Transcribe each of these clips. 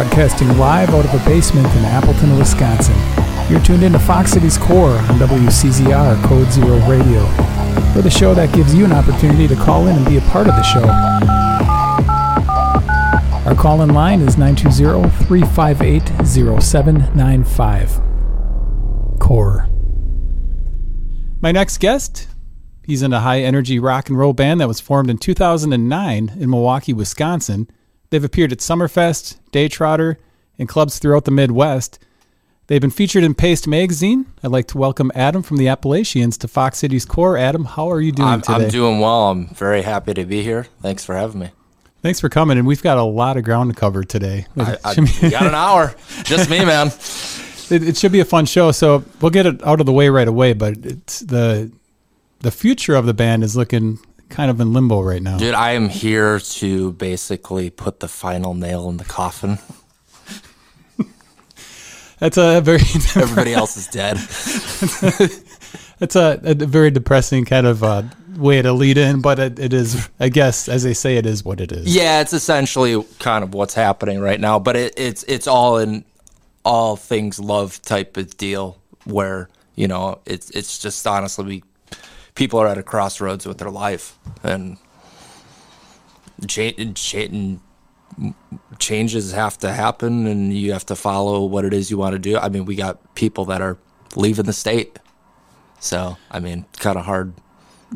broadcasting live out of a basement in Appleton, Wisconsin. You're tuned into Fox Cities Core on WCZR Code Zero Radio. We're the show that gives you an opportunity to call in and be a part of the show. Our call in line is 920 358 0795. Core. My next guest, he's in a high energy rock and roll band that was formed in 2009 in Milwaukee, Wisconsin. They've appeared at Summerfest, Daytrotter, and clubs throughout the Midwest. They've been featured in Paste Magazine. I'd like to welcome Adam from the Appalachians to Fox Cities Core. Adam, how are you doing I'm, today? I'm doing well. I'm very happy to be here. Thanks for having me. Thanks for coming, and we've got a lot of ground to cover today. I, I got an hour. Just me, man. it, it should be a fun show. So we'll get it out of the way right away. But it's the the future of the band is looking kind of in limbo right now. Dude, I am here to basically put the final nail in the coffin. That's a very Everybody else is dead. It's a, a very depressing kind of uh, way to lead in, but it, it is, I guess, as they say, it is what it is. Yeah, it's essentially kind of what's happening right now, but it, it's it's all in all things love type of deal where you know it's it's just honestly we people are at a crossroads with their life and cha- cha- changes have to happen and you have to follow what it is you want to do. I mean, we got people that are leaving the state. So, I mean, kind of hard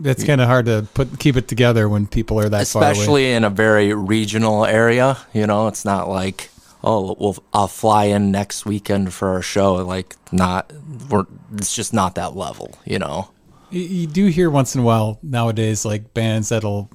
It's kind of hard to put keep it together when people are that far away. especially in a very regional area. You know, it's not like oh, well, I'll fly in next weekend for our show. Like, not we're it's just not that level. You know. You, you do hear once in a while nowadays, like bands that'll,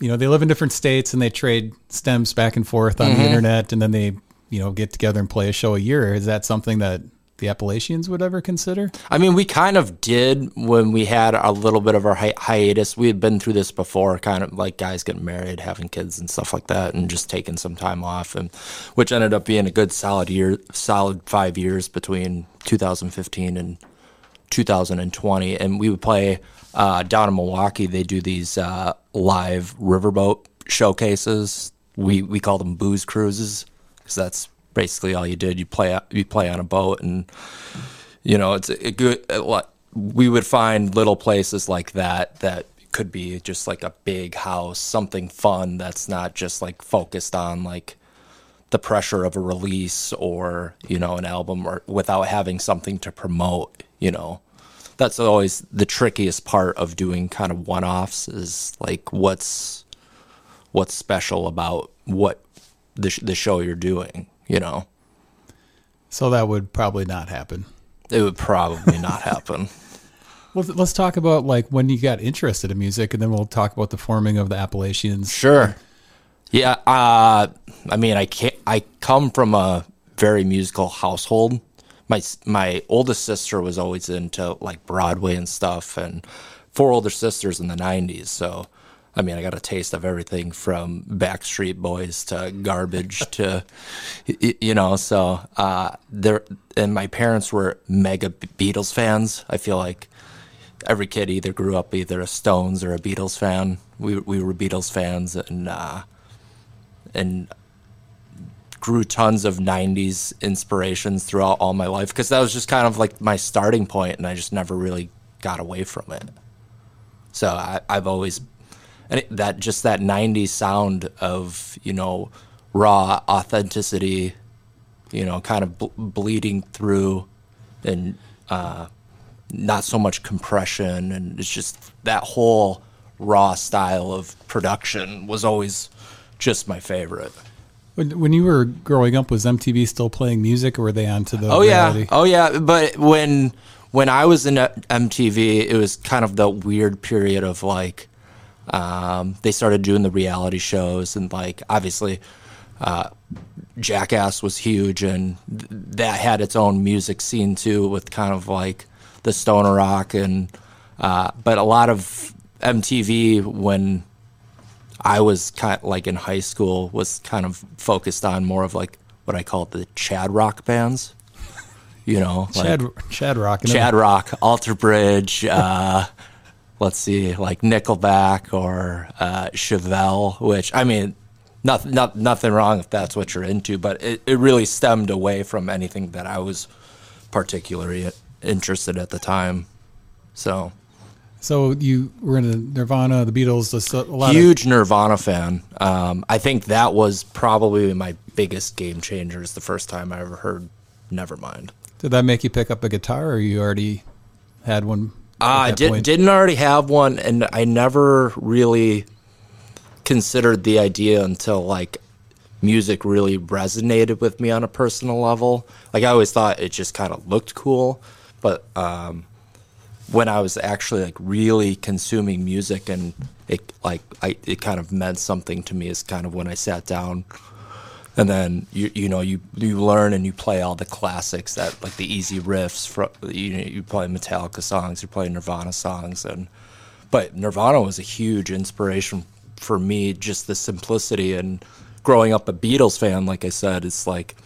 you know, they live in different states and they trade stems back and forth on Mm-hmm. the internet, and then they, you know, get together and play a show a year. Is that something that the Appalachians would ever consider? I mean, we kind of did when we had a little bit of our hi- hiatus. We had been through this before, kind of like guys getting married, having kids, and stuff like that, and just taking some time off, and which ended up being a good solid year, solid five years between 2015 and 2020. And we would play uh, down in Milwaukee. They do these uh, live riverboat showcases. We we call them booze cruises because that's basically all you did. You play you play on a boat and you know it's a good we would find little places like that that could be just like a big house something fun that's not just like focused on like the pressure of a release or you know an album or without having something to promote you know that's always the trickiest part of doing kind of one-offs is like what's what's special about what the, sh- the show you're doing you know So that would probably not happen. it would probably not happen Well, let's talk about like when you got interested in music, and then we'll talk about the forming of the Appalachians. Sure. Yeah. Uh, I mean, I can't, I come from a very musical household. My my oldest sister was always into like Broadway and stuff, and four older sisters in the '90s. So, I mean, I got a taste of everything from Backstreet Boys to Garbage to, you know. So, uh, there and my parents were mega Beatles fans. I feel like every kid either grew up either a Stones or a Beatles fan. We we were Beatles fans and uh, and grew tons of '90s inspirations throughout all my life because that was just kind of like my starting point, and I just never really got away from it. So I, I've always and it, that just that '90s sound of you know raw authenticity, you know, kind of ble- bleeding through and uh, not so much compression and it's just that whole raw style of production was always just my favorite. When, when you were growing up, was MTV still playing music, or were they onto the Oh reality? yeah, oh yeah. But when when I was in MTV, it was kind of the weird period of like um, they started doing the reality shows and like obviously uh, Jackass was huge and th- that had its own music scene too with kind of like the stoner rock and uh, but a lot of MTV when I was kind of like in high school was kind of focused on more of like what I call the Chad rock bands. You know, like Chad Chad Rock. Chad Rock, Alter Bridge, uh, let's see, like Nickelback or uh, Chevelle, which I mean, not, not, nothing wrong if that's what you're into, but it, it really stemmed away from anything that I was particularly interested at the time. So So you were into Nirvana, the Beatles, a lot of huge Nirvana fan. Um, I think that was probably my biggest game changer. Is the first time I ever heard Nevermind. Did that make you pick up a guitar, or you already had one? Uh, I did, didn't already have one, and I never really considered the idea until like music really resonated with me on a personal level. Like I always thought it just kind of looked cool, but um, when I was actually like really consuming music and it like I it kind of meant something to me is kind of when I sat down. And then you you know you you learn and you play all the classics that like the easy riffs from you know, you play Metallica songs, you play Nirvana songs and but Nirvana was a huge inspiration for me just the simplicity and growing up a Beatles fan like I said it's like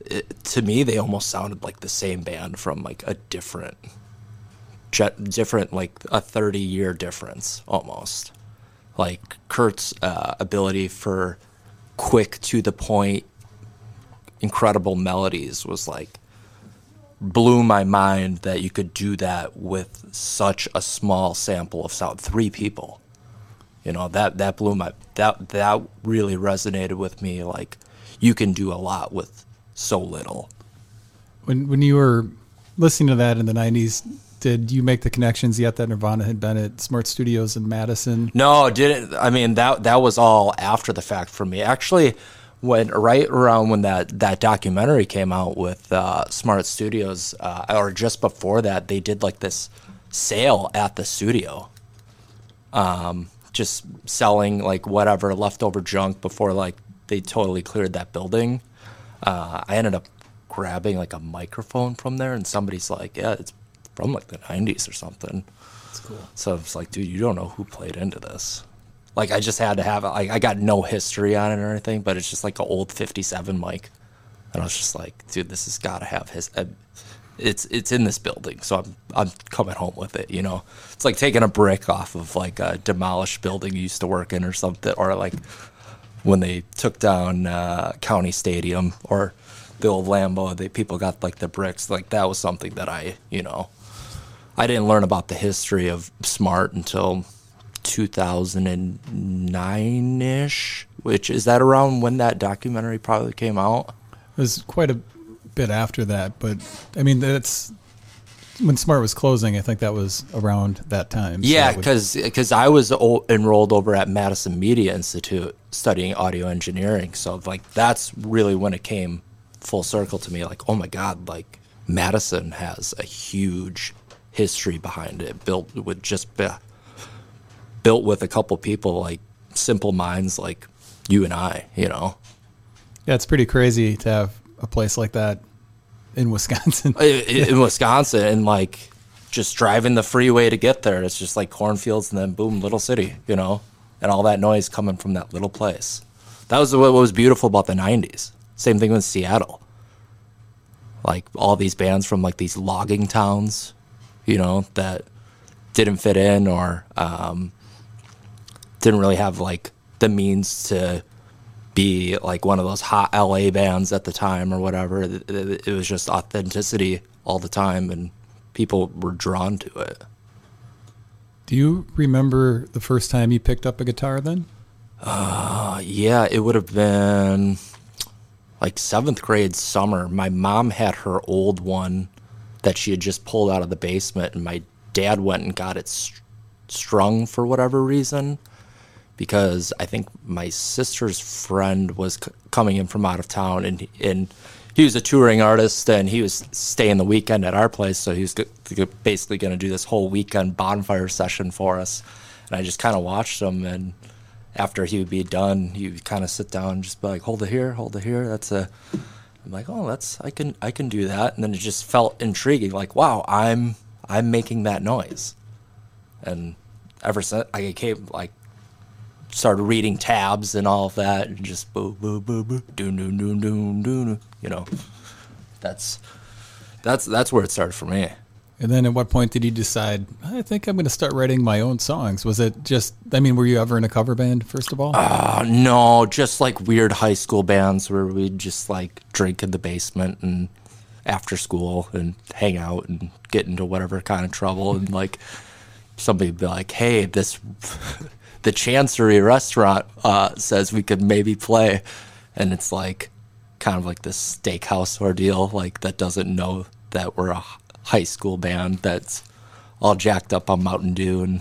it, to me they almost sounded like the same band from like a different different like a 30 year difference almost. Like Kurt's uh, ability for quick to the point incredible melodies was like blew my mind that you could do that with such a small sample of sound. Three people. You know that that blew my that that really resonated with me like you can do a lot with so little. When when you were listening to that in the '90s, did you make the connections yet that Nirvana had been at Smart Studios in Madison? No, didn't. I mean that that was all after the fact for me. Actually, when right around when that that documentary came out with uh, Smart Studios, uh, or just before that, they did like this sale at the studio, um, just selling like whatever leftover junk before like they totally cleared that building. Uh, I ended up grabbing like a microphone from there, and somebody's like, "Yeah, it's from like the '90s or something." That's cool. So it's like, dude, you don't know who played into this. Like, I just had to have it. Like, I got no history on it or anything, but it's just like an old '57 mic, and I was just like, dude, this has got to have his. Uh, it's it's in this building, so I'm I'm coming home with it. You know, it's like taking a brick off of like a demolished building you used to work in or something, or like when they took down uh, County Stadium or the old Lambeau, they people got like the bricks. Like that was something that I, you know, I didn't learn about the history of Smart until 2009 ish. Which is that around when that documentary probably came out? It was quite a bit after that, but I mean that's when Smart was closing. I think that was around that time. Yeah, would- because I was o- enrolled over at Madison Media Institute studying audio engineering. So like that's really when it came full circle to me. Like, oh my god, like Madison has a huge history behind it, built with just built with a couple people like simple minds like you and I. You know, yeah, it's pretty crazy to have a place like that in Wisconsin. I- I- in Wisconsin and like just driving the freeway to get there. It's just like cornfields and then boom, little city, you know, and all that noise coming from that little place. That was what was beautiful about the '90s. Same thing with Seattle. Like all these bands from like these logging towns, you know, that didn't fit in or um, didn't really have like the means to be like one of those hot LA bands at the time or whatever. It, was just authenticity all the time, and people were drawn to it. Do you remember the first time you picked up a guitar? Then Uh, yeah, it would have been like seventh grade summer. My mom had her old one that she had just pulled out of the basement, and my dad went and got it str- strung for whatever reason. Because I think my sister's friend was c- coming in from out of town, and and he was a touring artist, and he was staying the weekend at our place, so he was g- basically going to do this whole weekend bonfire session for us. And I just kind of watched him, and after he would be done, he would kind of sit down and just be like, "Hold it here, hold it here." That's a. I'm like, "Oh, that's I can I can do that," and then it just felt intriguing. Like, wow, I'm I'm making that noise, and ever since I came like started reading tabs and all of that, and just boo boo boo boo doom doom doom doom doom. You know, that's that's that's where it started for me. And then at what point did you decide, I think I'm going to start writing my own songs? Was it just, I mean, were you ever in a cover band, first of all? Uh, no, just like weird high school bands where we'd just like drink in the basement and after school and hang out and get into whatever kind of trouble. And like somebody would be like, hey, this, the Chancery restaurant uh, says we could maybe play. And it's like kind of like this steakhouse ordeal, like that doesn't know that we're a high school band that's all jacked up on Mountain Dew and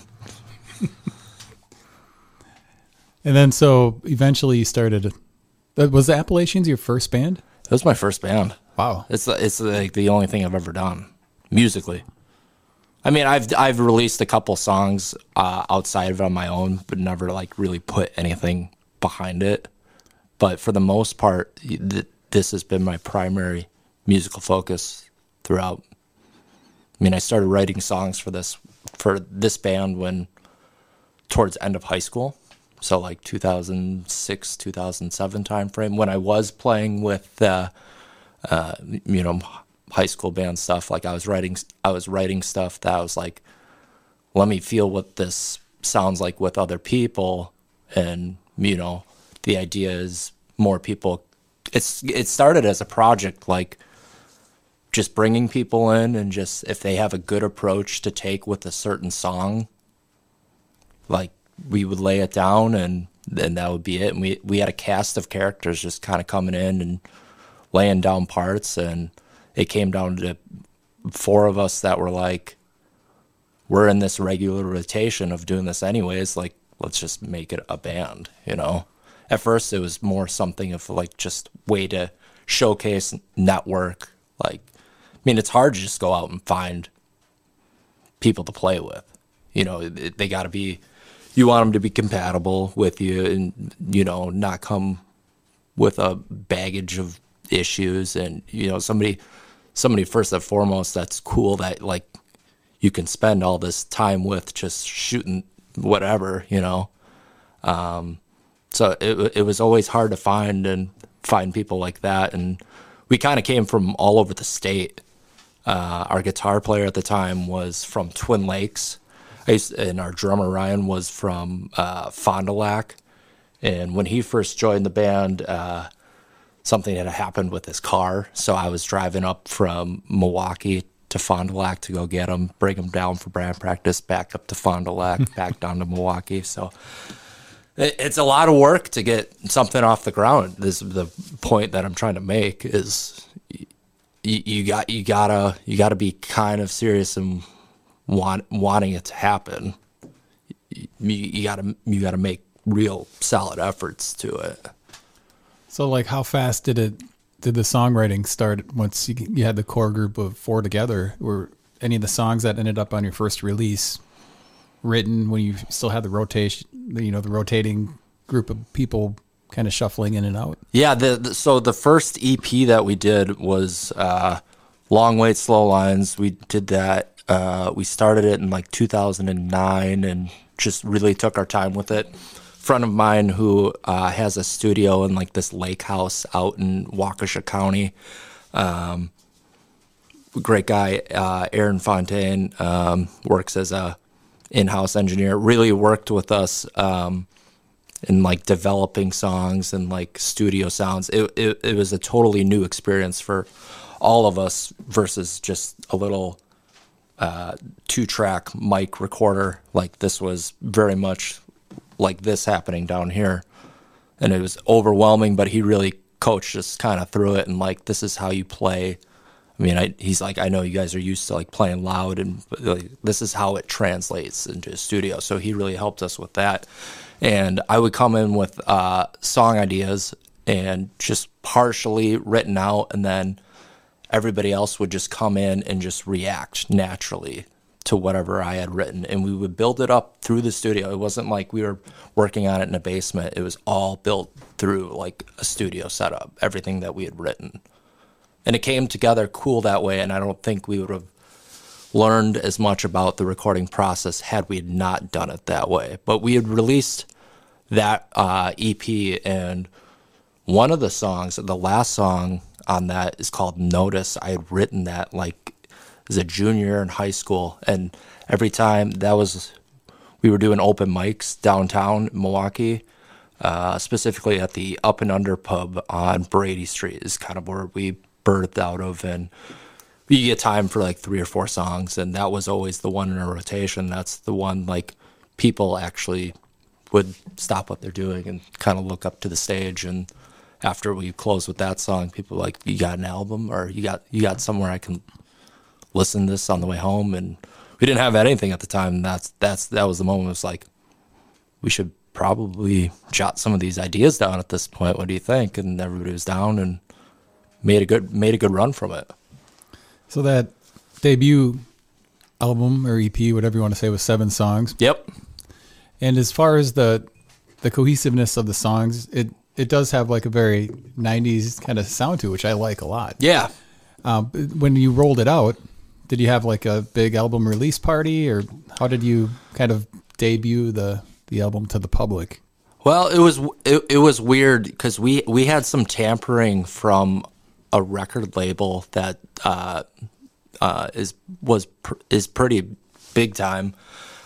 and then so eventually you started. Was the Appalachians your first band? it was my first band. Wow. It's it's like the only thing I've ever done musically. I mean, I've I've released a couple songs uh, outside of it on my own, but never like really put anything behind it. But for the most part, th- this has been my primary musical focus throughout. I mean, I started writing songs for this for this band when towards end of high school, so like 2006, 2007 timeframe when I was playing with. Uh, uh, you know, high school band stuff. Like I was writing, I was writing stuff that I was like, let me feel what this sounds like with other people, and you know, the idea is more people. It's it started as a project, like just bringing people in and just if they have a good approach to take with a certain song, like we would lay it down and then that would be it. And we we had a cast of characters just kind of coming in and laying down parts and it came down to four of us that were like we're in this regular rotation of doing this anyways like let's just make it a band you know at first it was more something of like just way to showcase network like mean it's hard to just go out and find people to play with. You know they got to be you want them to be compatible with you and you know not come with a baggage of issues. And you know somebody somebody first and foremost that's cool that like you can spend all this time with just shooting whatever you know? Um so it it was always hard to find and find people like that. And we kind of came from all over the state uh, our guitar player at the time was from Twin Lakes I used, and our drummer Ryan was from uh, Fond du Lac and when he first joined the band uh, something had happened with his car. So I was driving up from Milwaukee to Fond du Lac to go get him, bring him down for band practice, back up to Fond du Lac, back down to Milwaukee. So it- it's a lot of work to get something off the ground. This the point that I'm trying to make is you, got you gotta you gotta be kind of serious and want wanting it to happen. You, you gotta you gotta make real solid efforts to it. So, like, how fast did it did the songwriting start once you, you had the core group of four together? Were any of the songs that ended up on your first release written when you still had the rotation, you know, the rotating group of people kind of shuffling in and out? Yeah, the, the so the first EP that we did was uh, Long Wait Slow Lines. We did that. Uh, we started it in like 2009 and just really took our time with it. Friend of mine who uh, has a studio in like this lake house out in Waukesha County. Um, great guy, uh, Aaron Fontaine, um, works as a in-house engineer. Really worked with us. Um, and like developing songs and like studio sounds. It, it it was a totally new experience for all of us versus just a little uh, two track mic recorder. Like this was very much like this happening down here, and it was overwhelming. But he really coached us kind of through it and like this is how you play. I mean, I, he's like, I know you guys are used to like playing loud, and like, this is how it translates into a studio. So he really helped us with that. And I would come in with uh, song ideas and just partially written out, and then everybody else would just come in and just react naturally to whatever I had written. And we would build it up through the studio. It wasn't like we were working on it in a basement, it was all built through like a studio setup, everything that we had written and it came together cool that way. And I don't think we would have learned as much about the recording process had we not done it that way. But we had released that uh, EP, and one of the songs, the last song on that, is called "Notice." I had written that like as a junior in high school, and every time that was we were doing open mics downtown Milwaukee, uh, specifically at the Up and Under pub on Brady Street is kind of where we birthed out of, and you get time for like three or four songs, and that was always the one in a rotation. That's the one like people actually would stop what they're doing and kind of look up to the stage and after we close with that song people like you got an album or you got you got somewhere i can listen to this on the way home? And we didn't have anything at the time. That's that's that was the moment it was like we should probably jot some of these ideas down at this point. What do you think? And everybody was down and made a good made a good run from it So that debut album or EP, whatever you want to say, was seven songs. yep And as far as the the cohesiveness of the songs, it it does have like a very '90s kind of sound to it, which I like a lot. yeah Um, when you rolled it out, did you have like a big album release party, or how did you kind of debut the the album to the public? Well, it was it, it was weird because we we had some tampering from a record label that uh, uh, is was pr- is pretty big time.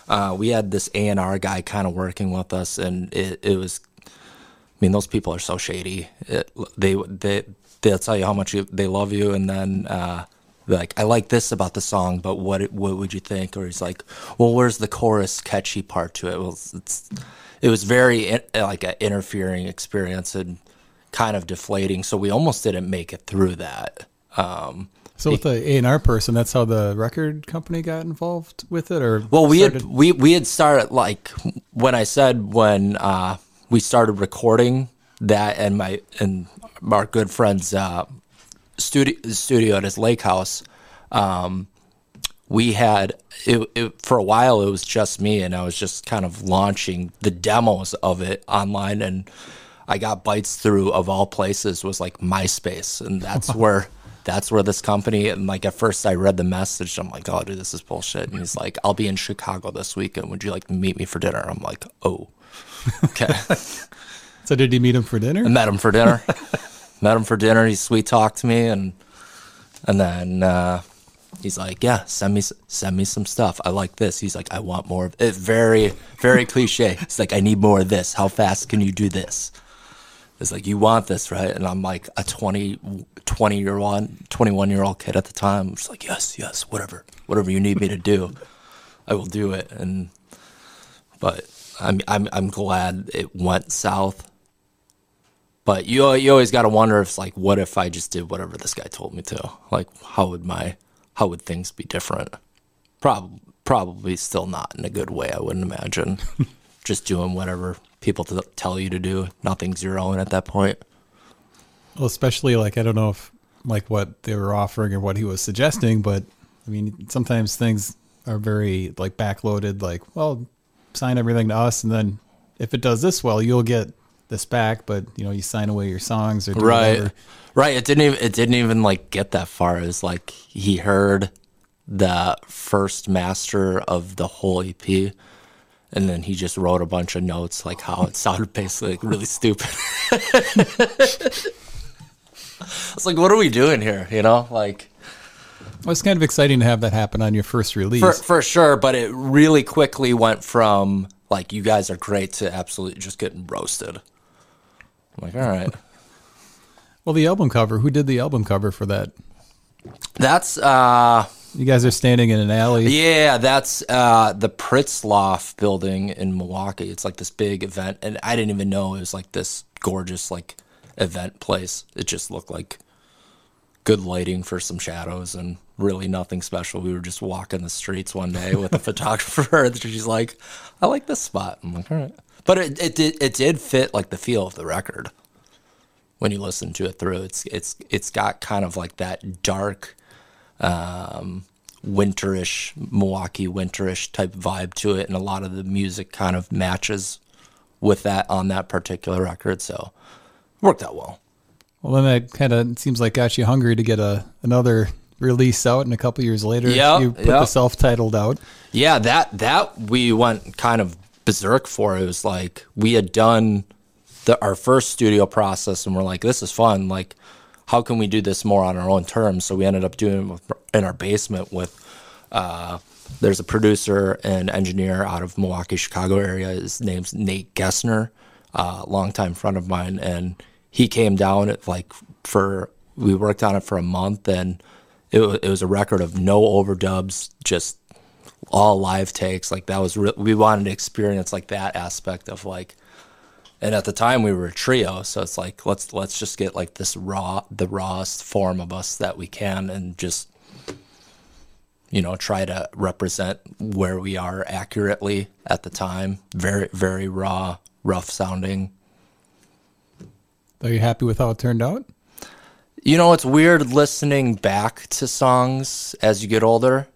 Uh, we had this A and R guy kind of working with us, and it, it was. I mean, those people are so shady. It, they they they'll tell you how much you, they love you, and then uh, like, I like this about the song, but what what would you think? Or he's like, Well, where's the chorus catchy part to it? Well, it's, it was very like an interfering experience and kind of deflating. So we almost didn't make it through that. Um, So with the A and R person, that's how the record company got involved with it, or Well, we started- had we we had started like when I said when uh, we started recording that, and my and our good friend's uh, studio studio at his lake house. Um, we had it, it for a while. It was just me, and I was just kind of launching the demos of it online, and I got bites through of all places was like MySpace, and that's where that's where this company and like at first I read the message. I'm like, oh, dude, this is bullshit. And he's like, I'll be in Chicago this weekend. Would you like to meet me for dinner? I'm like, oh, okay. so did you meet him for dinner? I met him for dinner. met him for dinner. He sweet talked me, and and then uh, he's like, "Yeah, send me send me some stuff. I like this." He's like, "I want more of it." Very very cliche. It's like, "I need more of this. How fast can you do this?" It's like, "You want this, right?" And I'm like a 20, 20 year one year old kid at the time. I'm just like, "Yes, yes, whatever, whatever you need me to do, I will do it." And but I'm I'm I'm glad it went south but you you always got to wonder if like what if I just did whatever this guy told me to? Like how would my how would things be different? Probably probably still not in a good way. I wouldn't imagine. just doing whatever people to tell you to do. Nothing's your own at that point. Well, especially like I don't know if like what they were offering or what he was suggesting, but I mean sometimes things are very like backloaded. Like, well, sign everything to us, and then if it does this well, you'll get this back. But you know, you sign away your songs or Right. whatever. Right. It didn't even it didn't even like get that far. It was like he heard the first master of the whole EP and then he just wrote a bunch of notes like how it sounded basically like really stupid. it's like what are we doing here? You know? Like Well, it's kind of exciting to have that happen on your first release. for for sure, but it really quickly went from like you guys are great to absolutely just getting roasted. I'm like, all right. well, the album cover. Who did the album cover for that? That's uh You guys are standing in an alley. Yeah, that's uh, the Pritzlaff building in Milwaukee. It's like this big event, and I didn't even know it was like this gorgeous like event place. It just looked like good lighting for some shadows and really nothing special. We were just walking the streets one day with a photographer, and she's like, "I like this spot." I'm like, "All right," but it it did it did fit like the feel of the record when you listen to it through. It's it's it's got kind of like that dark um, winterish Milwaukee winterish type vibe to it, and a lot of the music kind of matches with that on that particular record. So worked out well. Well, then that kind of seems like got you hungry to get a another release out, and a couple years later, Yeah, you put yeah. the self-titled out. Yeah, that that we went kind of berserk for. It was like we had done the our first studio process, and we're like, this is fun. Like, how can we do this more on our own terms? So we ended up doing it in our basement with. Uh, there's a producer and engineer out of Milwaukee, Chicago area. His name's Nate Gessner, uh, longtime friend of mine, and he came down at like for we worked on it for a month, and it, it was a record of no overdubs, just all live takes. Like that was we wanted to experience like that aspect of like and at the time we were a trio so it's like let's let's just get like this raw the rawest form of us that we can and just you know try to represent where we are accurately at the time. Very very raw rough sounding. Are you happy with how it turned out? you know it's weird listening back to songs as you get older.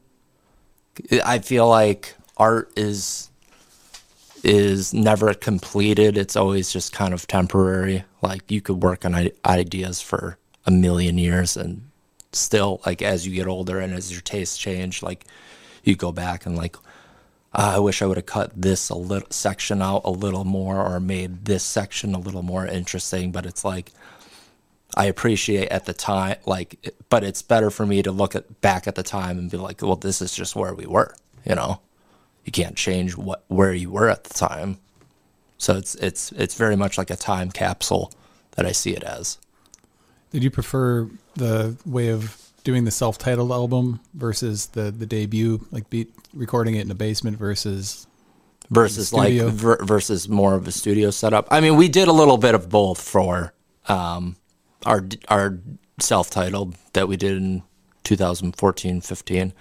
I feel like art is is never completed. It's always just kind of temporary. Like you could work on ideas for a million years and still like as you get older and as your tastes change, like you go back and like uh, I wish I would have cut this a little section out a little more or made this section a little more interesting, but it's like I appreciate at the time like but it's better for me to look at back at the time and be like, well, this is just where we were, you know you can't change what where you were at the time. So it's it's it's very much like a time capsule that I see it as. Did you prefer the way of doing the self-titled album versus the the debut, like beat recording it in a basement versus versus like ver- versus more of a studio setup? I mean, we did a little bit of both for um, our our self-titled that we did in 2014, 15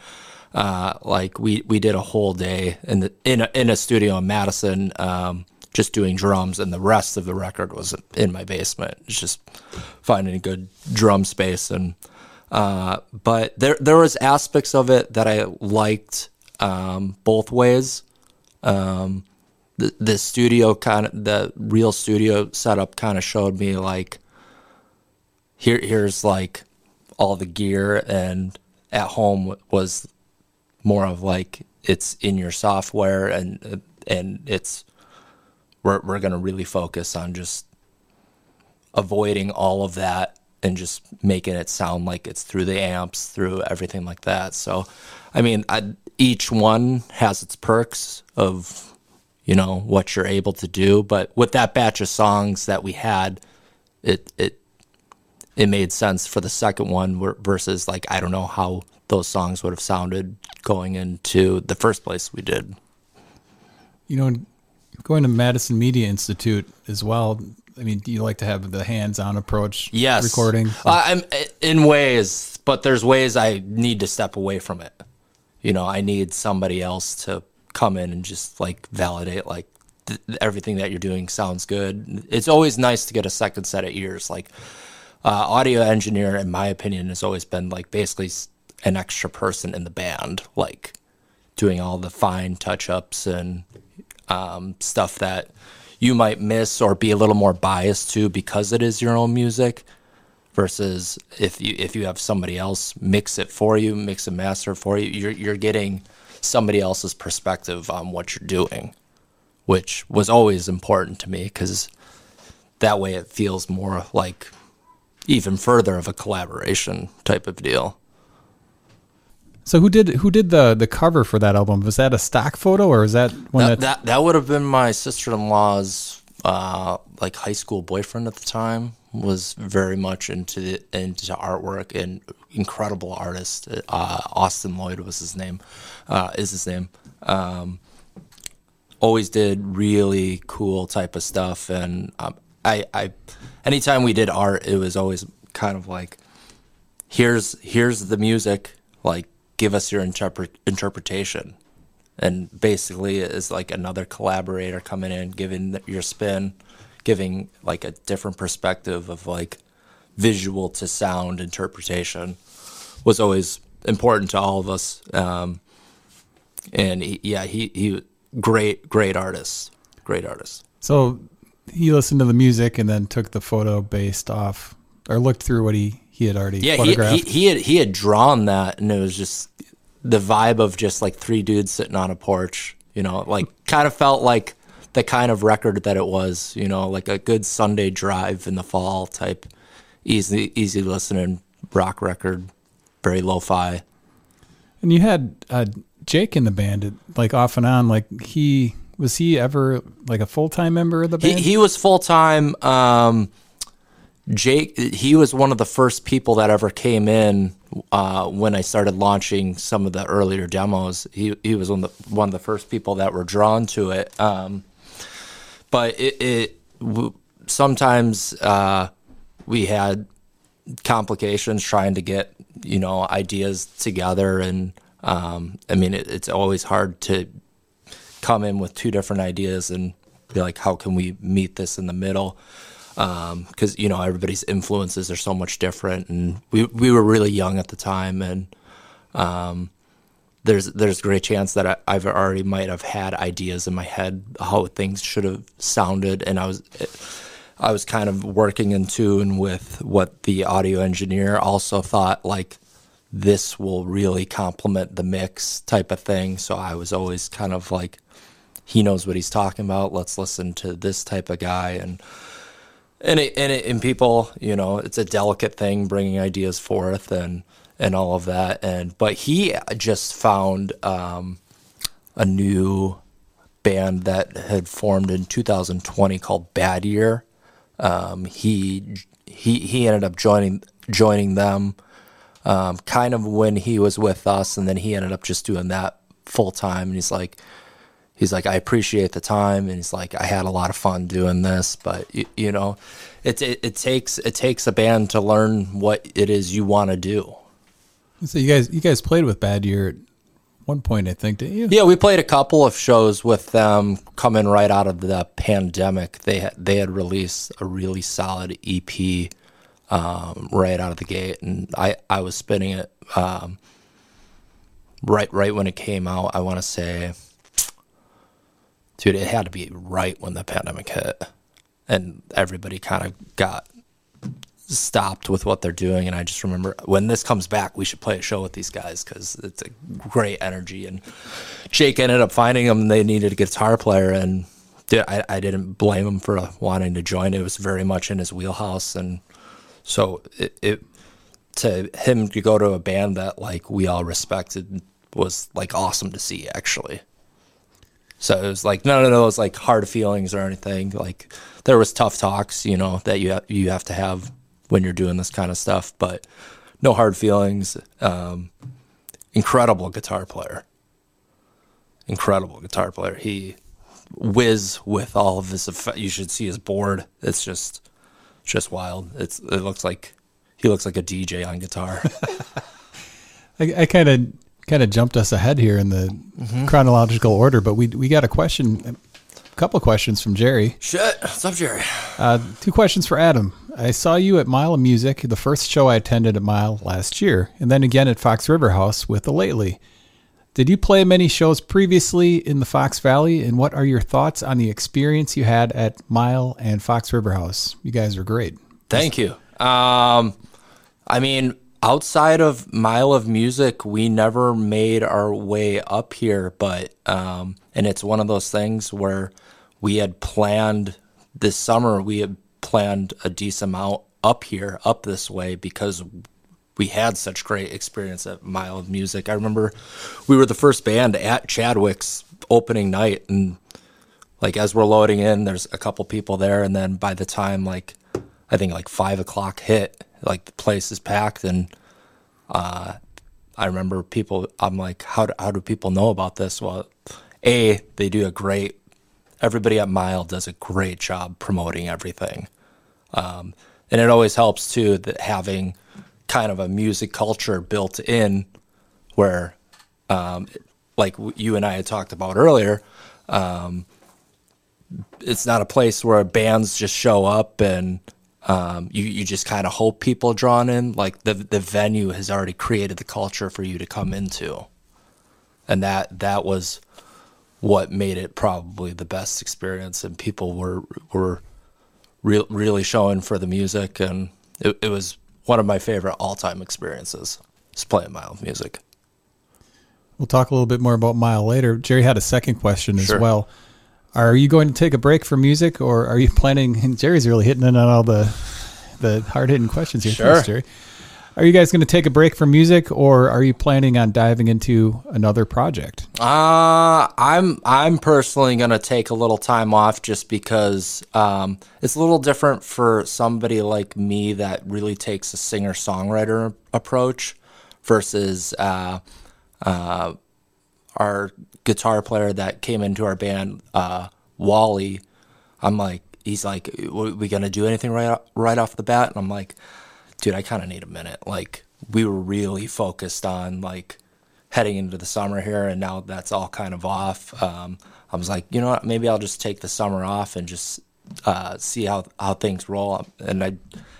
uh, like we we did a whole day in the in a, in a studio in Madison, um, just doing drums, and the rest of the record was in my basement. Just finding a good drum space, and uh, but there there was aspects of it that I liked um, both ways. Um, the the studio kind of the real studio setup kind of showed me like here here's like all the gear and at home was more of like it's in your software and and it's we're we're going to really focus on just avoiding all of that and just making it sound like it's through the amps, through everything like that. So, I mean, I, each one has its perks of you know what you're able to do, but with that batch of songs that we had, it it it made sense for the second one versus like I don't know how those songs would have sounded going into the first place we did. You know, going to Madison Media Institute as well. I mean, do you like to have the hands-on approach? Yes, recording. Uh, I'm in ways, but there's ways I need to step away from it. You know, I need somebody else to come in and just like validate like th- everything that you're doing sounds good. It's always nice to get a second set of ears. Like uh, audio engineer, in my opinion, has always been like basically an extra person in the band, like doing all the fine touch ups and um, stuff that you might miss or be a little more biased to because it is your own music versus if you if you have somebody else mix it for you, mix and master for you, you're you're getting somebody else's perspective on what you're doing, which was always important to me because that way it feels more like even further of a collaboration type of deal. So who did who did the the cover for that album? Was that a stock photo or is that one that that, that would have been my sister in law's uh, like high school boyfriend at the time was very much into the, into artwork and incredible artist. Uh, Austin Lloyd was his name, uh, is his name. Um, always did really cool type of stuff, and um, I, I, anytime we did art, it was always kind of like, here's here's the music, like give us your interpret interpretation. And basically is like another collaborator coming in giving your spin giving like a different perspective of like visual to sound interpretation was always important to all of us. Um, and he, yeah he he great great artist great artist. So he listened to the music and then took the photo based off or looked through what he he had already yeah he, he, he had he had drawn that and it was just the vibe of just like three dudes sitting on a porch you know like kind of felt like the kind of record that it was you know like a good sunday drive in the fall type easy easy listening rock record, very lo-fi. And you had uh, Jake in the band, like off and on. Like he was he ever like a full time member of the He band? he was full time. Um, Jake, he was one of the first people that ever came in uh, when I started launching some of the earlier demos. He he was one of the, one of the first people that were drawn to it. Um, but it, it w- sometimes uh, we had complications trying to get you know ideas together, and um, I mean it, it's always hard to come in with two different ideas and be like, how can we meet this in the middle? Because you know everybody's influences are so much different, and we we were really young at the time, and um, there's there's a great chance that I, I've already might have had ideas in my head how things should have sounded, and I was. I was kind of working in tune with what the audio engineer also thought like this will really complement the mix type of thing. So I was always kind of like, he knows what he's talking about. Let's listen to this type of guy and and it, and, it, and people, you know, it's a delicate thing bringing ideas forth and and all of that. And but he just found um, a new band that had formed in 2020 called Bad Year. Um, he he he ended up joining joining them um, kind of when he was with us, and then he ended up just doing that full time. And he's like, he's like, I appreciate the time, and he's like, I had a lot of fun doing this, but you, you know, it, it it takes it takes a band to learn what it is you want to do. so you guys you guys played with Bad Year at one point, I think, didn't you? Yeah, we played a couple of shows with them coming right out of the pandemic. They had they had released a really solid EP um, right out of the gate, and I I was spinning it um, right right when it came out. I want to say, dude, it had to be right when the pandemic hit, and everybody kind of got stopped with what they're doing. And i just remember when this comes back we should play a show with these guys because it's a great energy. And jake ended up finding them they needed a guitar player. And I, I didn't blame him for wanting to join. It was very much in his wheelhouse. And so it, it to him to go to a band that like we all respected was like awesome to see actually so it was like none of those like hard feelings or anything. Like there was tough talks, you know, that you ha- you have to have when you're doing this kind of stuff, but no hard feelings. Um, incredible guitar player. Incredible guitar player. He whiz with all of his effect. You should see his board. It's just just wild. It's it looks like he looks like a DJ on guitar. I, I kind of kind of jumped us ahead here in the chronological order, but we we got a question, a couple questions from Jerry. Shit. What's up, Jerry? Uh, two questions for Adam. I saw you at Mile of Music, the first show I attended at Mile last year, and then again at Fox River House with the Lately. Did you play many shows previously in the Fox Valley, and what are your thoughts on the experience you had at Mile and Fox River House? You guys are great. Thank you. Um, I mean, outside of Mile of Music, we never made our way up here, but um, and it's one of those things where we had planned this summer. We had planned a decent amount up here, up this way, because we had such great experience at Mile of Music. I remember we were the first band at Chadwick's opening night, and like as we're loading in, there's a couple people there, and then by the time like I think like five o'clock hit, like the place is packed, and uh, I remember people. I'm like, how do, how do people know about this? Well, a they do a great. Everybody at Mile does a great job promoting everything, um, and it always helps too that having kind of a music culture built in, where, um, like you and I had talked about earlier, um, it's not a place where bands just show up and um, you you just kind of hope people are drawn in. Like the the venue has already created the culture for you to come into, and that that was what made it probably the best experience. And people were were re- really showing for the music, and it, it was one of my favorite all time experiences. Just playing Mile Music. We'll talk a little bit more about Mile later. Jerry had a second question as well. Are you going to take a break from music, or are you planning? And Jerry's really hitting in on all the the hard hitting questions here. Sure. Thanks, Jerry. Are you guys going to take a break from music, or are you planning on diving into another project? Uh, I'm I'm personally gonna take a little time off just because um, it's a little different for somebody like me that really takes a singer songwriter approach versus uh, uh, our guitar player that came into our band, uh, Wally. I'm like, he's like, "Are we gonna do anything right right off the bat?" And I'm like, dude, I kind of need a minute. Like, we were really focused on like heading into the summer here, and now that's all kind of off. Um, I was like, you know what? Maybe I'll just take the summer off and just uh, see how how things roll. And I and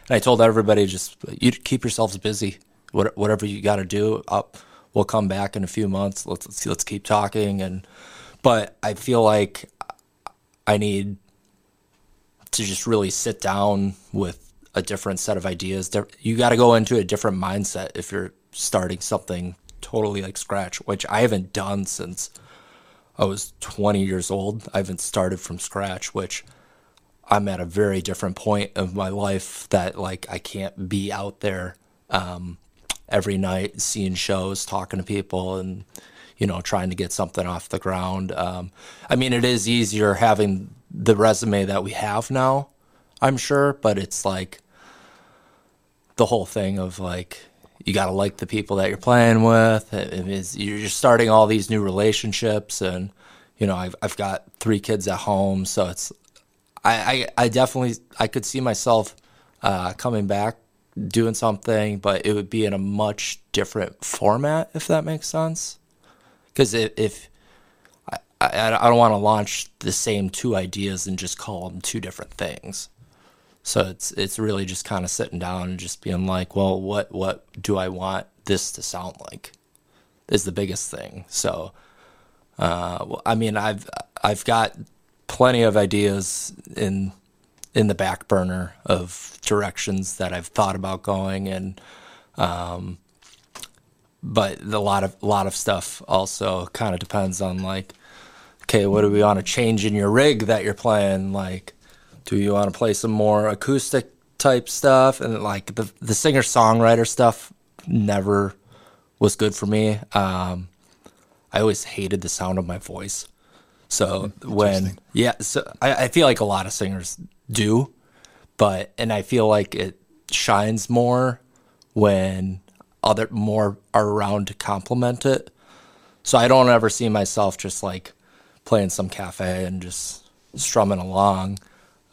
I told everybody just you keep yourselves busy. What, whatever you got to do, up. We'll come back in a few months. Let's let's, let's keep talking. And but I feel like I need to just really sit down with a different set of ideas. You got to go into a different mindset if you're starting something totally like scratch, which I haven't done since I was 20 years old. I haven't started from scratch, which I'm at a very different point of my life that like I can't be out there um, every night seeing shows, talking to people, and you know trying to get something off the ground. Um, I mean, it is easier having the resume that we have now, I'm sure, but it's like the whole thing of like you got to like the people that you're playing with. It is, you're starting all these new relationships, and you know I've I've got three kids at home, so it's I I, I definitely I could see myself uh, coming back doing something, but it would be in a much different format if that makes sense. Because if, if I, I, I don't want to launch the same two ideas and just call them two different things. So it's it's really just kind of sitting down and just being like, well, what what do I want this to sound like? Is the biggest thing. So, uh, I mean, I've I've got plenty of ideas in in the back burner of directions that I've thought about going, and um, but a lot of a lot of stuff also kind of depends on like, okay, what do we want to change in your rig that you're playing, like do you want to play some more acoustic type stuff? And like the the singer songwriter stuff never was good for me. Um, i always hated the sound of my voice so hmm, when yeah so I, I feel like a lot of singers do but and i feel like it shines more when other more are around to complement it. So i don't ever see myself just like playing some cafe and just strumming along.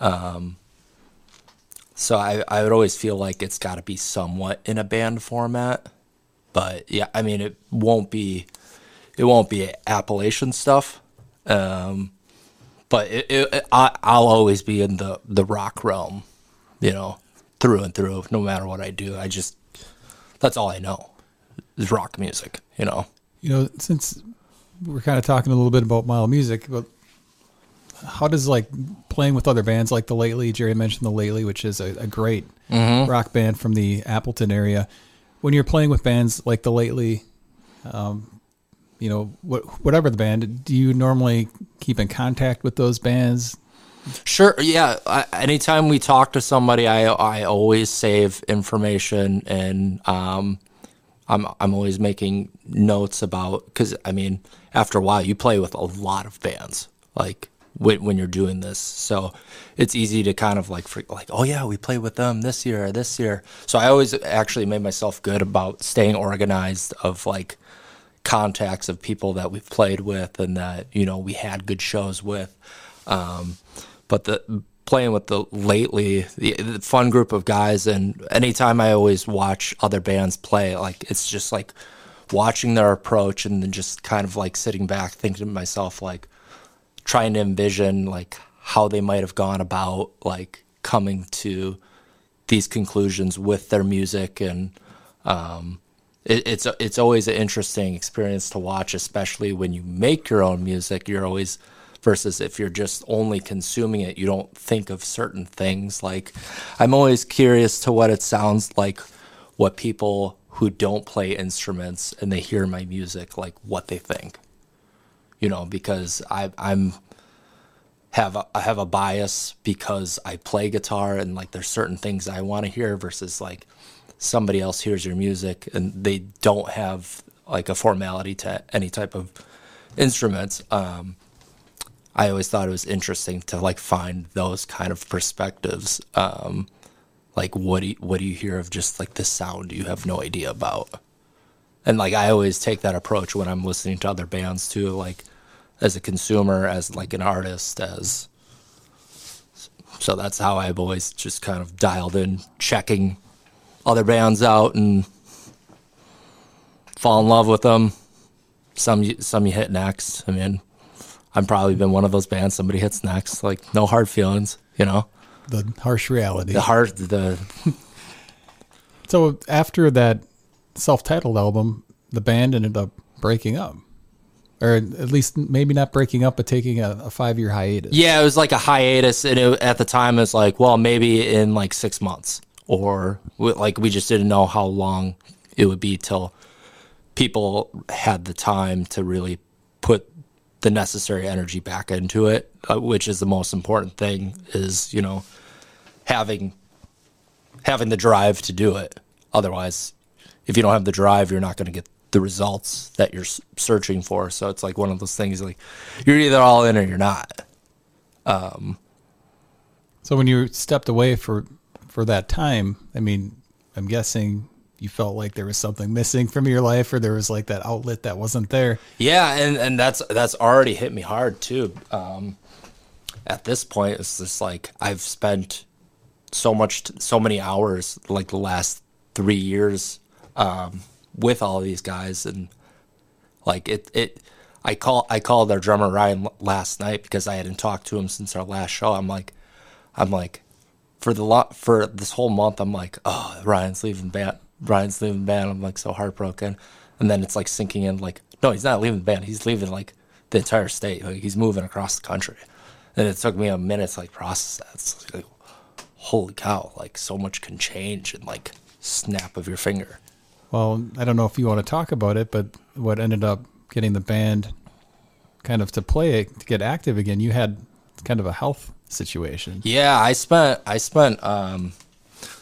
Um, so I, I would always feel like it's got to be somewhat in a band format, but yeah, I mean it won't be, it won't be Appalachian stuff, um, but it, it, I, I'll always be in the the rock realm, you know, through and through. No matter what I do, I just that's all I know is rock music, you know. You know, since we're kind of talking a little bit about Mile Music, but how does like playing with other bands like the Lately? Jerry mentioned the Lately, which is a, a great mm-hmm. rock band from the Appleton area. When you're playing with bands like the Lately, um, you know, what, whatever the band, do you normally keep in contact with those bands? Sure. Yeah. I, anytime we talk to somebody, I I always save information, and um, I'm I'm always making notes about because I mean, after a while, you play with a lot of bands. Like when, when you're doing this. So it's easy to kind of like like oh yeah, we played with them this year this year. So I always actually made myself good about staying organized of like contacts of people that we've played with and that you know we had good shows with. Um, but the playing with the lately the, the, fun group of guys and anytime I always watch other bands play like it's just like watching their approach and then just kind of like sitting back thinking to myself like trying to envision like how they might have gone about like coming to these conclusions with their music and um, it, it's it's always an interesting experience to watch especially when you make your own music. You're always versus if you're just only consuming it you don't think of certain things. Like i'm always curious to what it sounds like what people who don't play instruments and they hear my music like what they think. You know, because I, I'm have a, I have a bias because I play guitar and like there's certain things I want to hear versus like somebody else hears your music and they don't have like a formality to any type of instruments. Um, I always thought it was interesting to like find those kind of perspectives. Um, like what do you, what do you hear of just like the sound you have no idea about? And like I always take that approach when I'm listening to other bands too, like as a consumer, as like an artist, as so that's how I've always just kind of dialed in, checking other bands out and fall in love with them. Some some you hit next. I mean, I've probably been one of those bands somebody hits next. Like no hard feelings, you know. The harsh reality. The hard the. so after that self-titled album, the band ended up breaking up, or at least maybe not breaking up, but taking a, a five-year hiatus. Yeah, it was like a hiatus, and it, at the time it was like, well, maybe in like six months, or like we just didn't know how long it would be till people had the time to really put the necessary energy back into it, uh, which is the most important thing. Is you know having having the drive to do it. Otherwise, if you don't have the drive, you're not going to get the results that you're searching for. So it's like one of those things like you're either all in or you're not. Um, so when you stepped away for for that time, I mean, I'm guessing you felt like there was something missing from your life or there was like that outlet that wasn't there. Yeah, and and that's that's already hit me hard too. Um, at this point, it's just like I've spent so much, so many hours, like the last three years, um, with all these guys, and like it, it. I call I called our drummer Ryan last night because I hadn't talked to him since our last show. I'm like, I'm like, for the lot for this whole month, I'm like, oh, Ryan's leaving band. Ryan's leaving the band. I'm like so heartbroken. And then it's like sinking in like, no, he's not leaving the band. He's leaving like the entire state. Like he's moving across the country. And it took me a minute to like process that. It's like, holy cow, like so much can change in like snap of your finger. Well, I don't know if you want to talk about it, but what ended up getting the band kind of to play to get active again, you had kind of a health situation. Yeah, I spent I spent um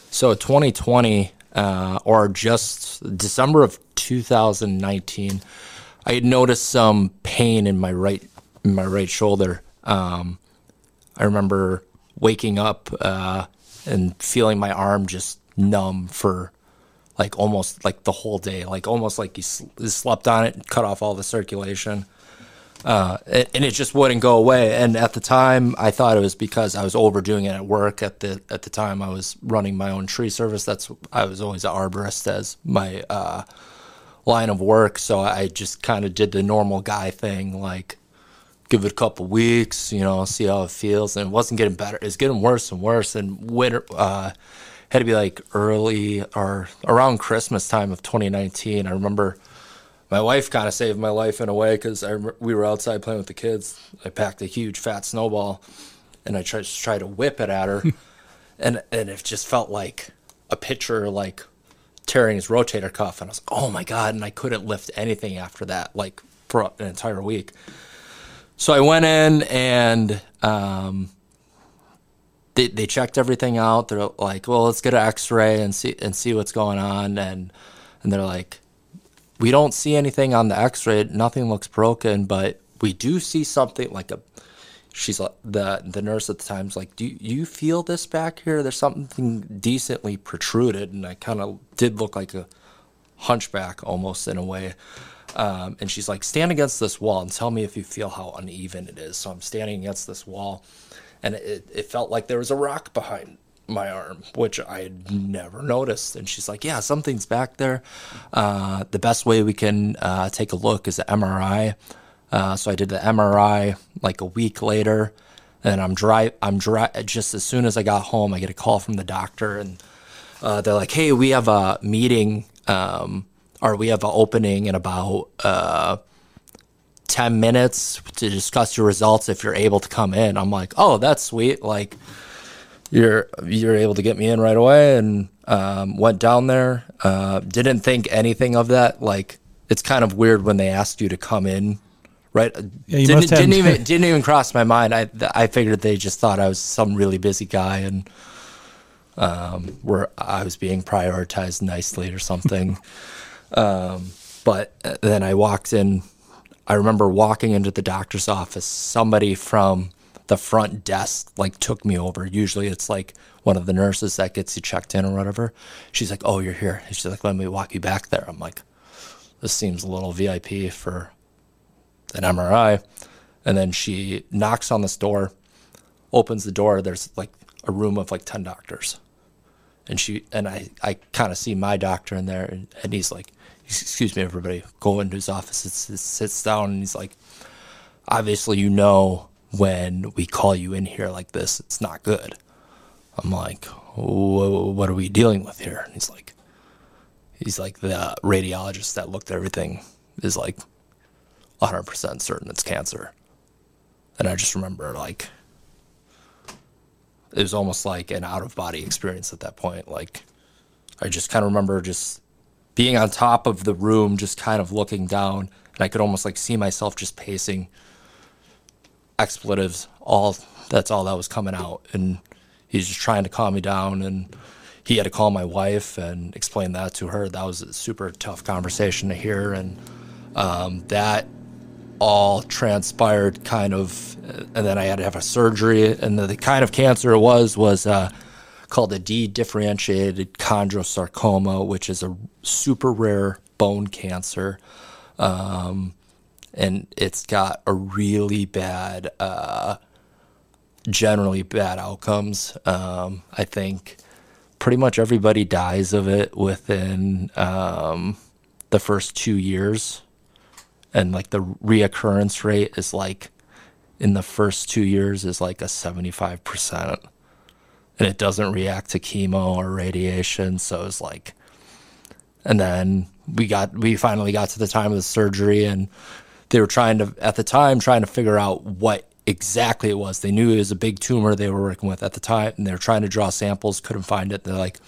so 2020 uh, or just December of 2019, I had noticed some pain in my right in my right shoulder. Um, I remember waking up uh, and feeling my arm just numb for like almost like the whole day, like almost like you, sl- slept on it, cut off all the circulation. Uh, and it just wouldn't go away. And at the time, I thought it was because I was overdoing it at work. At the at the time, I was running my own tree service. That's I was always an arborist as my uh, line of work. So I just kind of did the normal guy thing, like give it a couple weeks, you know, see how it feels. And it wasn't getting better; it's getting worse and worse. And winter uh, had to be like early or around Christmas time of 2019. I remember my wife kind of saved my life in a way because we were outside playing with the kids. I packed a huge fat snowball, and I tried to try to whip it at her, and and it just felt like a pitcher like tearing his rotator cuff, and I was like, oh my god, and I couldn't lift anything after that, like for an entire week. So I went in and um, they they checked everything out. They're like, well, let's get an X-ray and see and see what's going on, and and they're like we don't see anything on the x-ray. Nothing looks broken but we do see something like a she's like the the nurse at the time's like do you feel this back here? There's something decently protruded. And i kind of did look like a hunchback almost in a way. Um, and she's like stand against this wall and tell me if you feel how uneven it is. So i'm standing against this wall and it, it felt like there was a rock behind my arm, which I had never noticed. And she's like, "Yeah, something's back there. Uh, the best way we can uh, take a look is the MRI." Uh, so I did the MRI like a week later, and I'm dry. I'm dry. Just as soon as I got home, I get a call from the doctor, and uh, they're like, "Hey, we have a meeting, um, or we have an opening in about." Uh, 10 minutes to discuss your results if you're able to come in. I'm like, oh, that's sweet. Like, you're you're able to get me in right away and um, went down there. Uh, didn't think anything of that. Like it's kind of weird when they asked you to come in right? Yeah, you didn't, must have- didn't even didn't even cross my mind. I I figured they just thought I was some really busy guy and um, where I was being prioritized nicely or something. um, but then I walked in. I remember walking into the doctor's office. Somebody from the front desk like took me over. Usually it's like one of the nurses that gets you checked in or whatever. She's like, "Oh, you're here." She's like, "Let me walk you back there." I'm like, "This seems a little VIP for an MRI." And then she knocks on this door, opens the door. There's like a room of like ten doctors, and she and I I kind of see my doctor in there, and, and he's like, "Excuse me, everybody, go into his office." Sits, sits down, and he's like, "Obviously, you know." When we call you in here like this, it's not good. I'm like, what are we dealing with here? And he's like, he's like the radiologist that looked at everything is like 100% certain it's cancer. And I just remember like, it was almost like an out of body experience at that point. Like, I just kind of remember just being on top of the room, just kind of looking down, and I could almost like see myself just pacing expletives all that's all that was coming out. And he's just trying to calm me down. And he had to call my wife and explain that to her. That was a super tough conversation to hear. And um, that all transpired kind of and then i had to have a surgery. And the, the kind of cancer it was was uh, called a d-differentiated chondrosarcoma which is a super rare bone cancer. Um, and it's got a really bad, uh, generally bad outcomes. Um, I think pretty much everybody dies of it within um, the first two years, and like the reoccurrence rate is like in the first two years is like a seventy five percent, and it doesn't react to chemo or radiation, so it's like. And then we got we finally got to the time of the surgery and they were trying to at the time trying to figure out what exactly it was. They knew it was a big tumor they were working with at the time, and they were trying to draw samples, couldn't find it. They're like,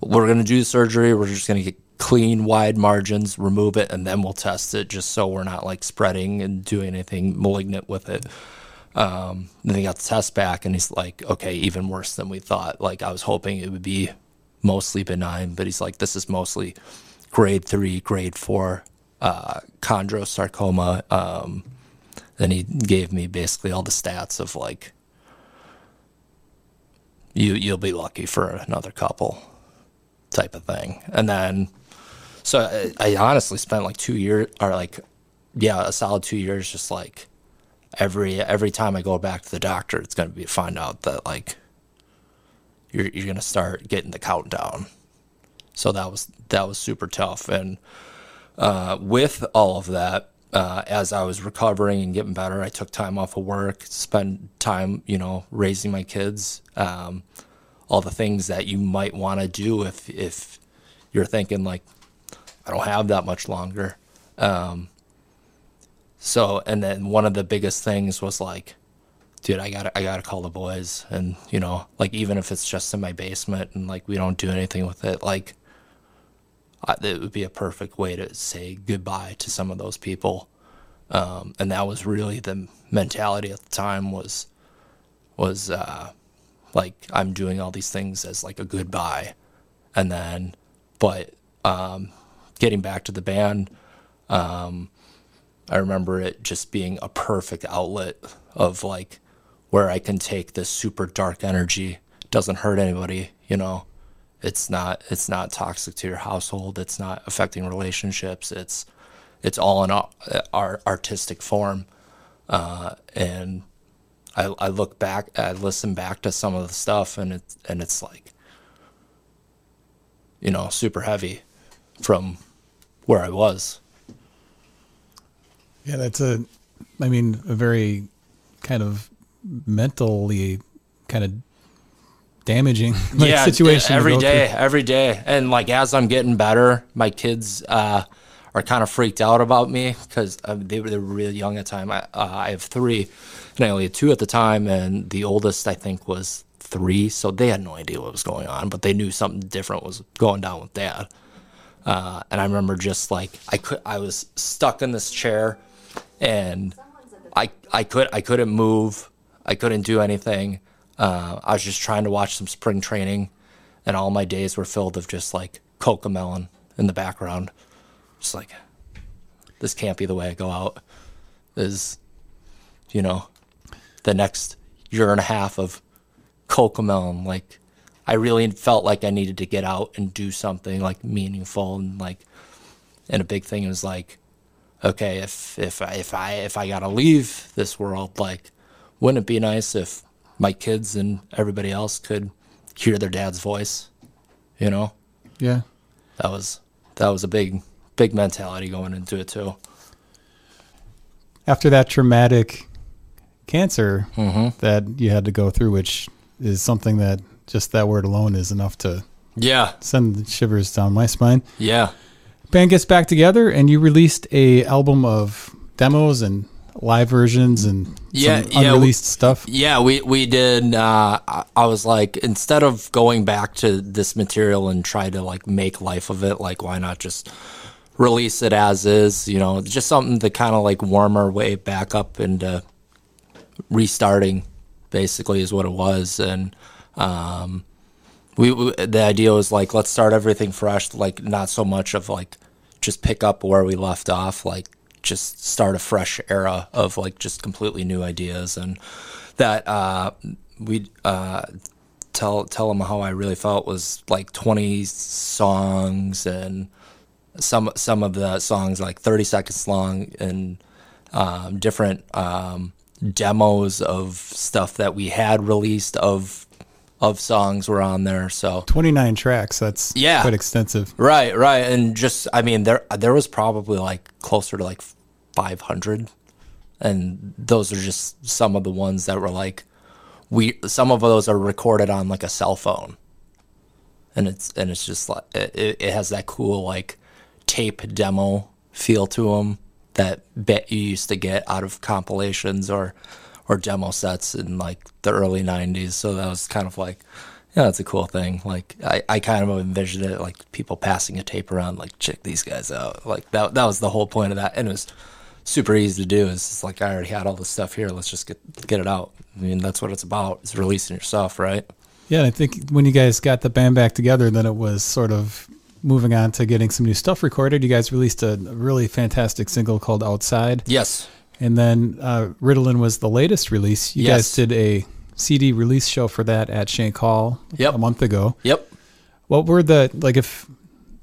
"We're going to do the surgery. We're just going to get clean, wide margins, remove it, and then we'll test it, just so we're not like spreading and doing anything malignant with it." Um, then they got the test back, and he's like, "Okay, even worse than we thought. Like I was hoping it would be mostly benign, but he's like, this is mostly grade three, grade four uh, chondrosarcoma. Um, then he gave me basically all the stats of like, you you'll be lucky for another couple, type of thing. And then, so I, I honestly spent like two years, or like, yeah, a solid two years, just like every every time I go back to the doctor, it's gonna be find out that like you're you're gonna start getting the countdown. So that was that was super tough, and uh, with all of that, uh, as I was recovering and getting better, I took time off of work, spend time, you know, raising my kids, um, all the things that you might want to do if if you're thinking like, I don't have that much longer. Um, so, and then one of the biggest things was like, dude, I gotta, I gotta call the boys, and you know, like even if it's just in my basement and like we don't do anything with it, like It would be a perfect way to say goodbye to some of those people. Um, and that was really the mentality at the time was was uh, like I'm doing all these things as like a goodbye, and then but um, getting back to the band, um, I remember it just being a perfect outlet of like where I can take this super dark energy doesn't hurt anybody, you know it's not it's not toxic to your household. It's not affecting relationships. It's it's all in our, artistic form. Uh, and I, I look back I listen back to some of the stuff and it's and it's like you know super heavy from where I was. Yeah, that's a, I mean, a very kind of mentally kind of damaging like, situation. to every day, through. every day. And like as I'm getting better, my kids uh, are kind of freaked out about me because uh, they were they were really young at the time. I, uh, I have three, and I only had two at the time, and the oldest I think was three, so they had no idea what was going on, but they knew something different was going down with dad. Uh, and I remember just like I could, I was stuck in this chair, and I I could I couldn't move, I couldn't do anything. Uh, I was just trying to watch some spring training, and all my days were filled of just like Cocomelon in the background, just like this can't be the way I go out. Is you know the next year and a half of Cocomelon. like I really felt like I needed to get out and do something like meaningful and like and a big thing was like okay if if I, if I if I got to leave this world like wouldn't it be nice if my kids and everybody else could hear their dad's voice you know Yeah. that was that was a big big mentality going into it too After that traumatic cancer mm-hmm. that you had to go through, which is something that just that word alone is enough to yeah send shivers down my spine. yeah Band gets back together, and you released a album of demos and live versions and Yeah, some yeah, unreleased stuff. Yeah, we we did. Uh, I- I was like, instead of going back to this material and try to like make life of it, like why not just release it as is? You know, just something to kind of like warm our way back up into restarting. Basically, is what it was, and um, we, we the idea was like let's start everything fresh. Like not so much of like just pick up where we left off. Like just start a fresh era of like just completely new ideas. And that uh, we uh, tell tell them how I really felt was like 20 songs and some some of the songs like 30 seconds long and um, different um, demos of stuff that we had released of of songs were on there so 29 tracks. That's Yeah. quite extensive. Right, right, and just I mean there there was probably like closer to like 500, and those are just some of the ones that were like we some of those are recorded on like a cell phone, and it's and it's just like it, it has that cool like tape demo feel to them that bet you used to get out of compilations or or demo sets in like the early 90s so that was kind of like yeah that's a cool thing. Like i, I kind of envisioned it like people passing a tape around like check these guys out. Like that that was the whole point of that. And it was super easy to do. It's just like i already had all this stuff here. Let's just get get it out. I mean that's what it's about it's releasing yourself right? Yeah, and I think when you guys got the band back together, then it was sort of moving on to getting some new stuff recorded. You guys released a really fantastic single called Outside. yes And then uh, Ritalin was the latest release. You Yes. guys did a CD release show for that at Shank Hall Yep. a month ago. yep What were the like if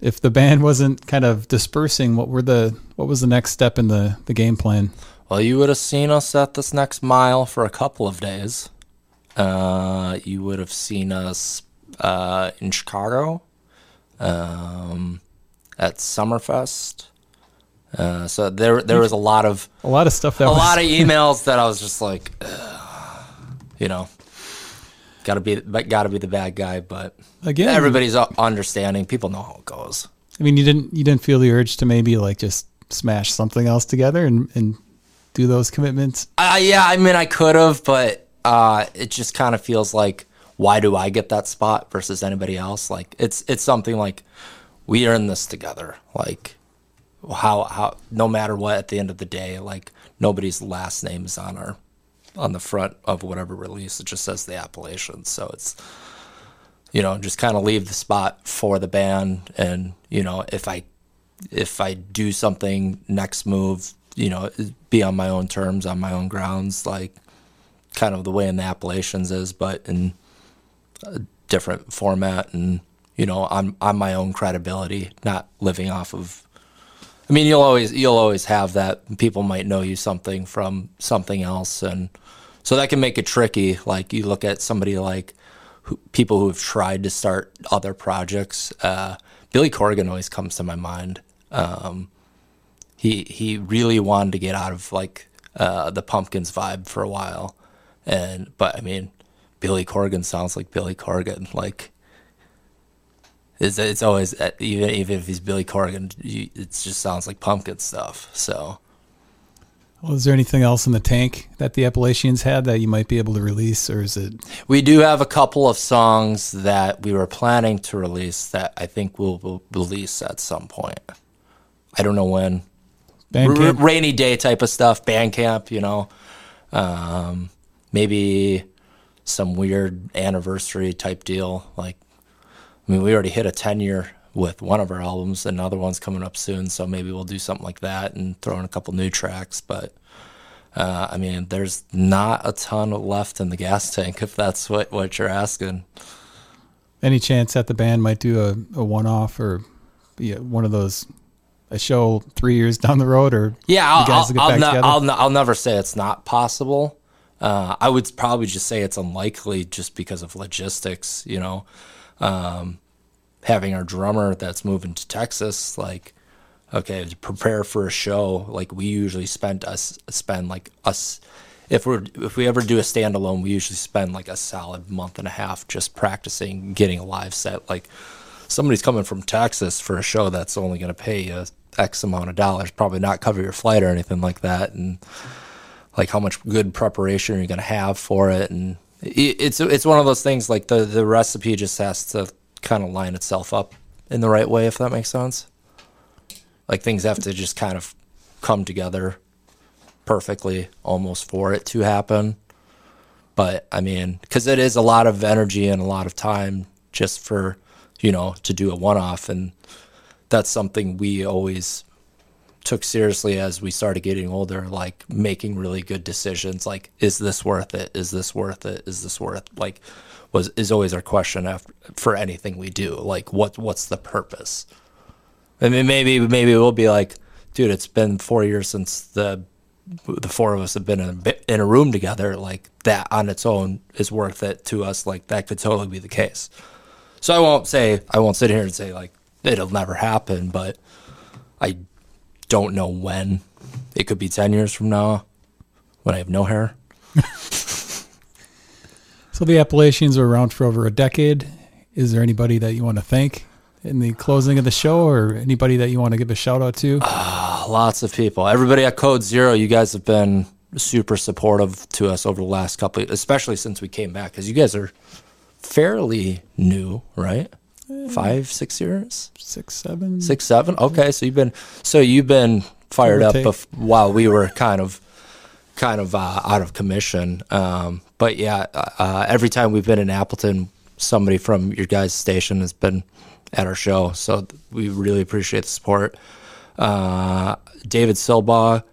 if the band wasn't kind of dispersing, what were the what was the next step in the the game plan? Well, you would have seen us at this next mile for a couple of days. Uh, you would have seen us uh, in Chicago um, at Summerfest. Uh, so there, there was a lot of A lot of stuff that a was, lot of emails that I was just like, "Ugh," you know, gotta be, gotta be the bad guy. But again. everybody's understanding. People know how it goes. I mean, you didn't you didn't feel the urge to maybe like just smash something else together and and do those commitments. Uh, yeah, I mean, I could have, but uh, it just kind of feels like, why do I get that spot versus anybody else? Like, it's it's something like we are in this together. Like, how how no matter what, at the end of the day, like nobody's last name is on our on the front of whatever release. It just says the Appalachian, so it's you know just kind of leave the spot for the band, and you know if I if I do something next move, you know, be on my own terms, on my own grounds, like kind of the way in the Appalachians is, but in a different format and, you know, on on my own credibility, not living off of I mean, you'll always you'll always have that people might know you something from something else and so that can make it tricky. Like you look at somebody like who, people who have tried to start other projects. Uh, Billy Corgan always comes to my mind. Um, he he really wanted to get out of like uh, the Pumpkins vibe for a while, and but I mean, Billy Corgan sounds like Billy Corgan. Like it's it's always uh, even even if he's Billy Corgan, it just sounds like pumpkin stuff. So Well, is there anything else in the tank that the Appalachians had that you might be able to release, or is it we do have a couple of songs that we were planning to release that I think we'll, we'll release at some point. I don't know when. R- rainy day type of stuff, Bandcamp, you know. Um, maybe some weird anniversary type deal. Like, I mean, we already hit a 10 year with one of our albums, and another one's coming up soon. So maybe we'll do something like that and throw in a couple new tracks. But uh, I mean, there's not a ton left in the gas tank if that's what, what you're asking. Any chance that the band might do a, a one off or be a, one of those a show three years down the road or Yeah, I'll, guys will get I'll, I'll, ne- I'll, I'll never say it's not possible. Uh, I would probably just say it's unlikely just because of logistics, you know. Um, having our drummer that's moving to Texas, like, okay, to prepare for a show, like we usually spend us spend like us if we're if we ever do a standalone, we usually spend like a solid month and a half just practicing getting a live set. Like somebody's coming from Texas for a show that's only going to pay you X amount of dollars, probably not cover your flight or anything like that, and like how much good preparation are you going to have for it, and it's it's one of those things like the the recipe just has to kind of line itself up in the right way, if that makes sense. Like things have to just kind of come together perfectly almost for it to happen. But I mean, because it is a lot of energy and a lot of time just for, you know, to do a one off. And that's something we always took seriously as we started getting older, like making really good decisions. Like, is this worth it? Is this worth it? Is this worth like was is always our question after, for anything we do. Like, what what's the purpose? I mean, maybe maybe we'll be like, dude, it's been four years since the the four of us have been in a, in a room together. Like that on its own is worth it to us. Like that could totally be the case. So I won't say I won't sit here and say like it'll never happen, but I don't know when. It could be ten years from now when I have no hair. So the Appalachians were around for over a decade. Is there anybody that you want to thank in the closing of the show, or anybody that you want to give a shout out to? Ah, lots of people. Everybody at Code Zero, you guys have been super supportive to us over the last couple, especially since we came back, because you guys are fairly new, right? Five, six years, Six, seven, six, seven. Okay, so you've been so you've been fired up bef- while we were kind of kind of uh, out of commission. Um, but yeah, uh, every time we've been in Appleton, somebody from your guys' station has been at our show, so we really appreciate the support. Uh, David Silbaugh,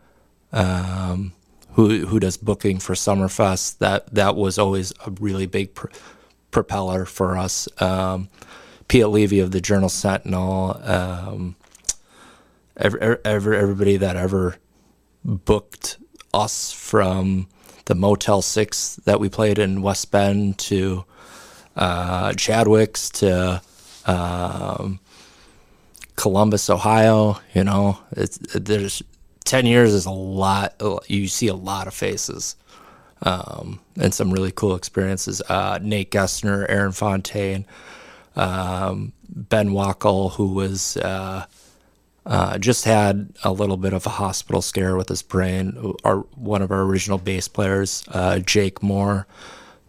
um, who who does booking for Summerfest, that that was always a really big pr- propeller for us. Um, Piet Levy of the Journal Sentinel, um, every, every, everybody that ever booked us from the Motel Six that we played in West Bend to uh, Chadwick's to um, Columbus, Ohio. You know, it's there's ten years is a lot. You see a lot of faces um, and some really cool experiences. Uh, Nate Gessner, Aaron Fontaine, um, Ben Wackel, who was uh, uh, just had a little bit of a hospital scare with his brain. Our one of our original bass players, uh, Jake Moore,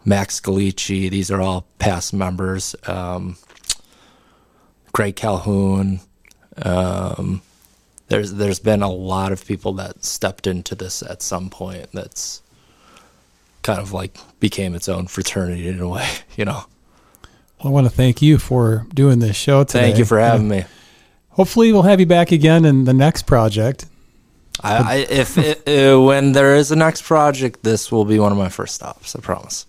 Max Galici. These are all past members. Um, Greg Calhoun. Um, there's there's been a lot of people that stepped into this at some point. That's kind of like became its own fraternity in a way, you know. Well, I want to thank you for doing this show today. Thank you for having and me. Hopefully, we'll have you back again in the next project. I, I if it, uh, when there is a next project, this will be one of my first stops. I promise.